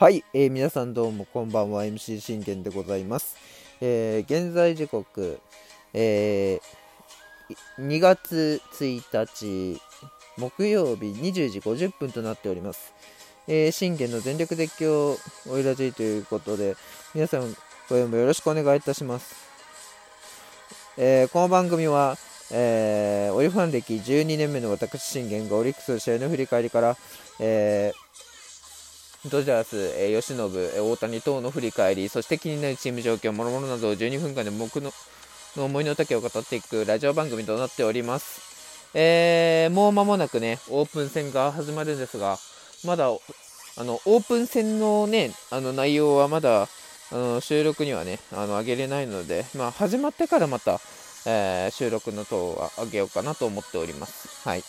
はい、えー皆さんどうもこんばんは。MC 信玄でございます、えー現在時刻、えー2月1日木曜日20時50分となっております、えー信玄の全力絶叫オイラジーということで皆さんご縁もよろしくお願いいたします、えーこの番組はえーオリファン歴12年目の私信玄がオリックスの試合の振り返りから、えードジャース、えー、吉信、大谷等の振り返り、そして気になるチーム状況、もろもろなどを12分間で僕のの思いの丈を語っていくラジオ番組となっております。えーもう間もなくね、オープン戦が始まるんですが、まだ、あの、オープン戦のね、あの内容はまだ、あの収録にはね、あの、上げれないので、まあ、始まってからまた、えー収録の等は上げようかなと思っております。はい。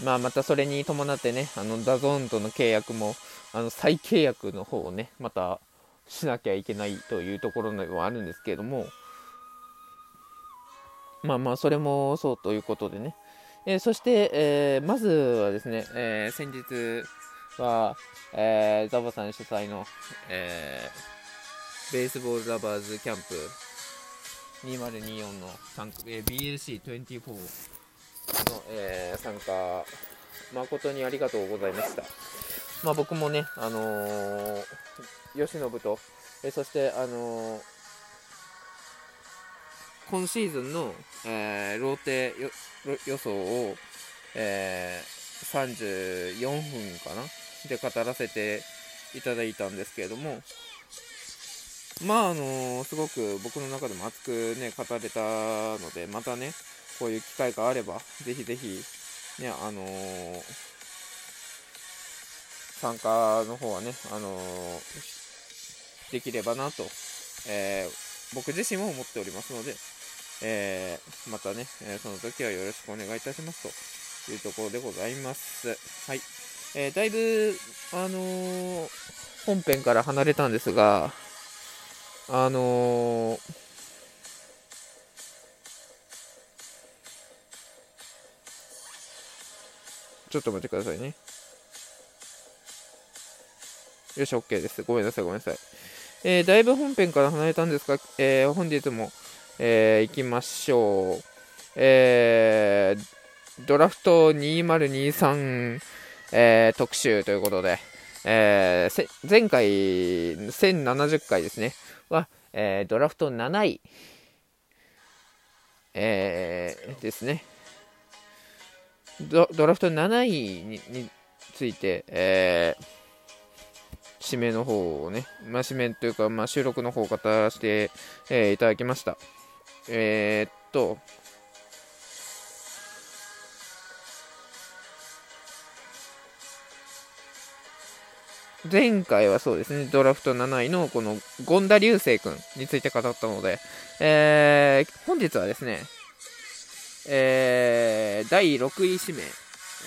まあ、またそれに伴ってね、あの DAZN との契約も、あの再契約の方をね、またしなきゃいけないというところではあるんですけれども、まあまあ、それもそうということでね、えーそして、えーまずはですね、えー先日は、えザボさん主催の、えベースボールラバーズキャンプ2024の、えー BLC24 の、えー参加誠にありがとうございました。まあ、僕もね、あのー、吉信と、えそして、あのー今シーズンの、えーローテよ予想を、えー34分かなで語らせていただいたんですけれども、まああのすごく僕の中でも熱くね語れたのでまたねこういう機会があればぜひぜひねあの参加の方はねあのできればなと、えー僕自身も思っておりますので、えまたね、えその時はよろしくお願いいたしますというところでございます。はい、えーだいぶあの本編から離れたんですがあのーちょっと待ってくださいね。よし、OK です。ごめんなさい、ごめんなさい。えーだいぶ本編から離れたんですが、えー本日も、えー行きましょう。えードラフト2023、えー特集ということで、えー前回1070回ですね、は、えードラフト7位、えーですね。ドドラフト7位にについて、えー指名の方をね、まあ、指名というか、まあ、収録の方を語らせて、えーいただきました。えーっと、前回はそうですね、ドラフト7位のこの権田流星君について語ったので、えー本日はですね、えー第6位指名、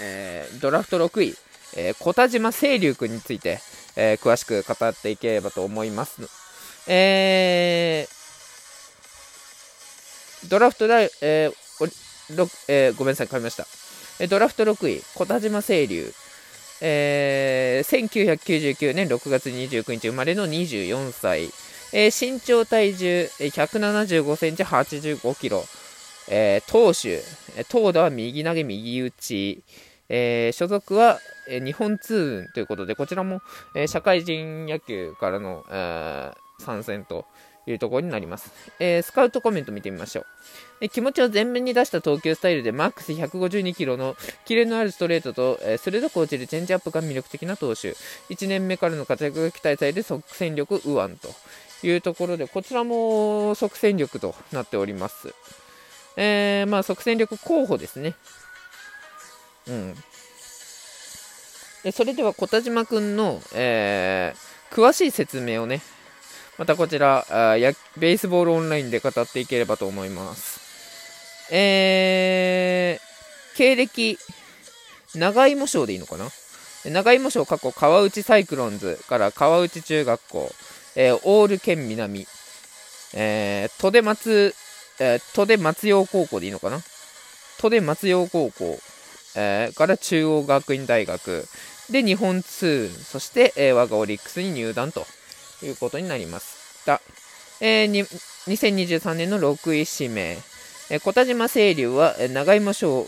えードラフト6位、えー小田島清流君について、えー詳しく語っていければと思います。えードラフト第、えーえーごめんなさい、噛みました。えードラフト6位、小田島清流。えー1999年6月29日生まれの24歳。えー身長体重えー175センチ85キロ。えー投手、投打は右投げ右打ち。えー所属は、えー日本通運ということで、こちらも、え社会人野球からの、え参戦というところになります。えスカウトコメント見てみましょう。え気持ちを前面に出した投球スタイルでマックス152キロのキレのあるストレートと、えー鋭く落ちるチェンジアップが魅力的な投手。1年目からの活躍が期待される即戦力右腕というところで、こちらも即戦力となっております。えーまあ即戦力候補ですね。うん。でそれでは小田島くんの、えー詳しい説明をね、またこちら、あやベースボールオンラインで語っていければと思います。えー、経歴、長芋賞でいいのかな？長芋賞過去川内サイクロンズから川内中学校、えーオール県南、えー、戸出松、えー、戸出松陽高校でいいのかな？戸出松陽高校、えーから中央学院大学、で、日本2、そして、えー、我がオリックスに入団ということになりました。えー、2023年の6位指名、えー、小田島清流は、えー、長芋賞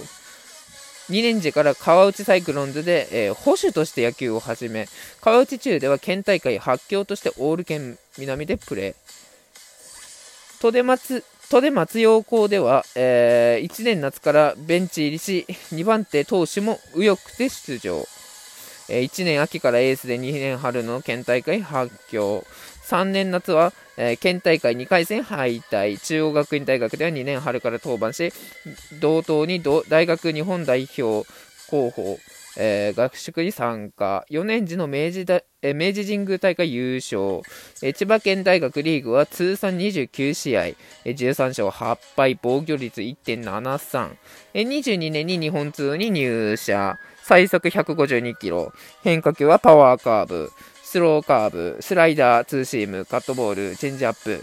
2年時から川内サイクロンズで、えー、保守として野球を始め、川内中では県大会発強としてオール県南でプレー。都出松都出松陽高では、えー、1年夏からベンチ入りし、2番手投手も右翼で出場。えー、1年秋からエースで2年春の県大会発強。3年夏は、えー、県大会2回戦敗退。中央学院大学では2年春から登板し、同等に大学日本代表候補。えー、学宿に参加、4年時の明治だ、えー、明治神宮大会優勝、えー、千葉県大学リーグは通算29試合、えー、13勝8敗、防御率1.73、えー、22年に日本通運に入社、最速152キロ、変化球はパワーカーブ、スローカーブ、スライダー、ツーシーム、カットボール、チェンジアップ、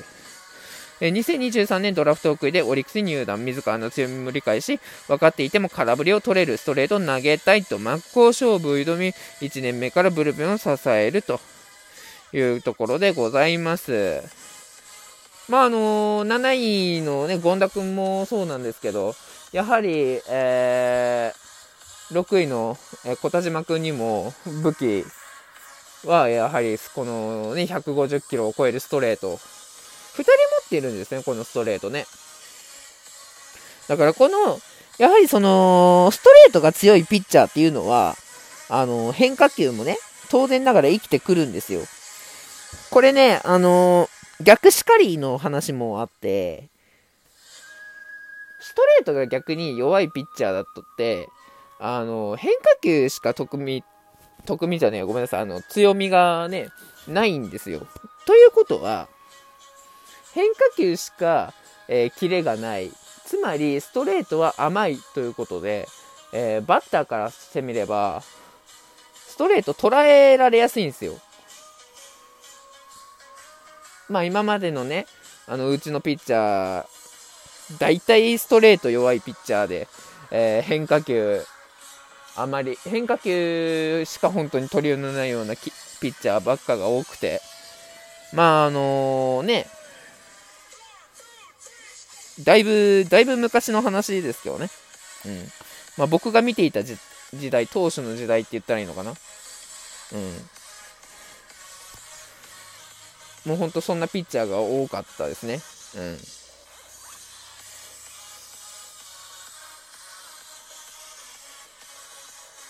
え2023年ドラフト6位でオリックス入団、自らの強みも理解し、分かっていても空振りを取れるストレートを投げたいと真っ向勝負挑み、1年目からブルペンを支えるというところでございます。まああのー、7位のね、権田君もそうなんですけど、やはり、えー、6位の、え小田島君にも武器は、やはりこのね、150キロを超えるストレート2人持ってるんですね、このストレートね。だからこの、やはりその、ストレートが強いピッチャーっていうのは、あの、変化球もね、当然ながら生きてくるんですよ。これね、あの、逆しかりの話もあって、ストレートが逆に弱いピッチャーだっとって、あの、変化球しか得み、得みじゃねえごめんなさい、あの、強みがね、ないんですよ。ということは、変化球しか、えー、キレがない。つまり、ストレートは甘いということで、えー、バッターからしてみれば、ストレート捉えられやすいんですよ。まあ今までのね、あの、うちのピッチャー、大体ストレート弱いピッチャーで、えー、変化球、あまり、変化球しか本当に取り寄らないようなピッチャーばっかが多くて、まああの、ね、だいぶ、だいぶ昔の話ですけどね。うん。まあ僕が見ていた時代、当初の時代って言ったらいいのかな。うん。もうほんとそんなピッチャーが多かったですね。うん。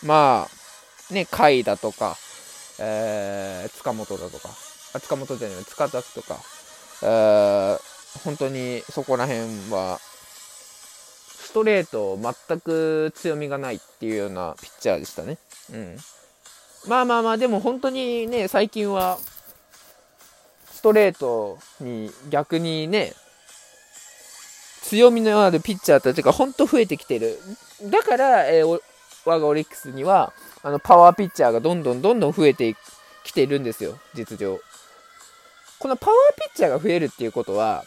まあ、ね、甲斐だとか、えー、塚本だとか、あ、塚本じゃない、塚田とか、えー、本当にそこら辺は、ストレート全く強みがないっていうようなピッチャーでしたね。うん。まあまあまあ、でも本当にね、最近は、ストレートに逆にね、強みのあるピッチャーたちが本当増えてきてる。だから、えー、我がオリックスには、あの、パワーピッチャーがどんどんどんどん増えてきてるんですよ、実情。このパワーピッチャーが増えるっていうことは、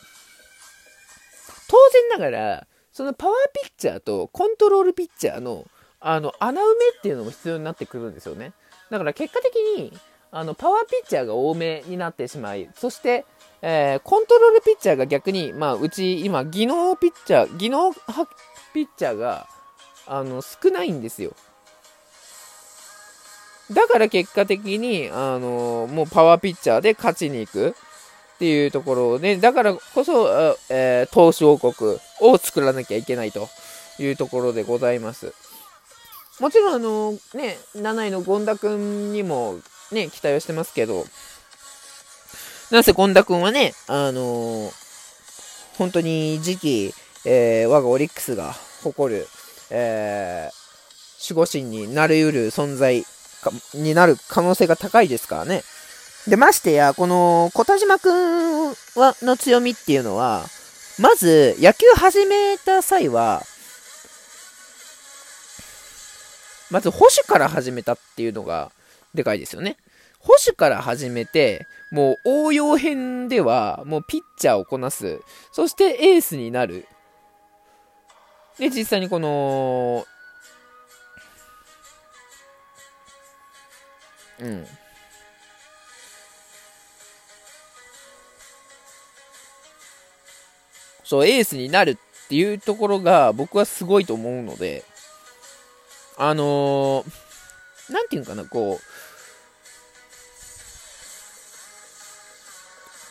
当然ながら、そのパワーピッチャーとコントロールピッチャーの、あの、穴埋めっていうのも必要になってくるんですよね。だから結果的に、あの、パワーピッチャーが多めになってしまい、そして、えー、コントロールピッチャーが逆に、まあ、うち、今、技能ピッチャー、技能ピッチャーが、あの、少ないんですよ。だから結果的に、あのもうパワーピッチャーで勝ちに行く。っていうところで、だからこそ、えー、投資王国を作らなきゃいけないというところでございます。もちろん、あの、ね、7位の権田くんにもね、期待をしてますけど、なんせ権田くんはね、あのー、本当に次期、えー、我がオリックスが誇る、えー、守護神になりうる存在になる可能性が高いですからね。で、ましてや、この、小田島くんは、の強みっていうのは、まず、野球始めた際は、まず保守から始めたっていうのが、でかいですよね。保守から始めて、もう応用編では、もうピッチャーをこなす。そしてエースになる。で、実際にこの、うん。そう、エースになるっていうところが僕はすごいと思うので、あのー、なんていうかな、こ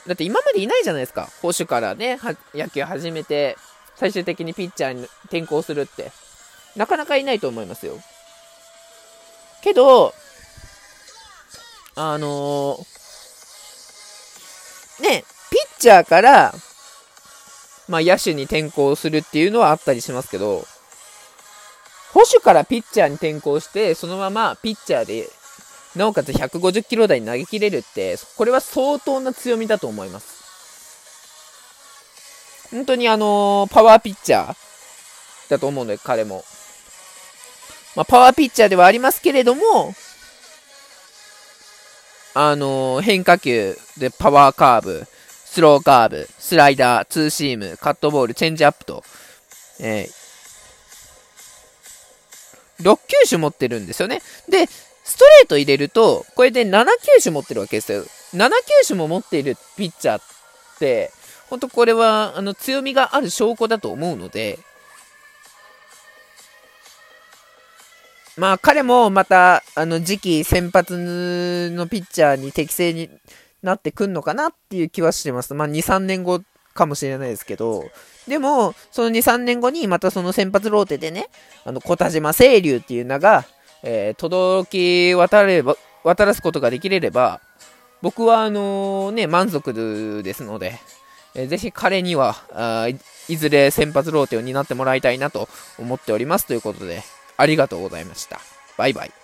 う、だって今までいないじゃないですか。保守からね、野球始めて、最終的にピッチャーに転向するって。なかなかいないと思いますよ。けど、あのー、ね、ピッチャーから、まあ、野手に転向するっていうのはあったりしますけど、捕手からピッチャーに転向して、そのままピッチャーで、なおかつ150キロ台に投げ切れるって、これは相当な強みだと思います。本当にあのー、パワーピッチャーだと思うので、彼も。まあ、パワーピッチャーではありますけれども、あのー、変化球でパワーカーブ、スローカーブ、スライダー、ツーシーム、カットボール、チェンジアップと、えー、6球種持ってるんですよね。で、ストレート入れると、これで7球種持ってるわけですよ。7球種も持っているピッチャーって、本当これは、あの、強みがある証拠だと思うので、まあ彼もまた、あの次期先発のピッチャーに適正になってくんのかなっていう気はしてます。まあ2、3年後かもしれないですけど、でも、その2、3年後にまたその先発ローテでね、あの、小田島清流っていう名が、えー、届き渡れば、渡らすことができれば、僕はあのね、満足ですので、えー、ぜひ彼にはあいずれ先発ローテを担ってもらいたいなと思っておりますということで、ありがとうございました。バイバイ。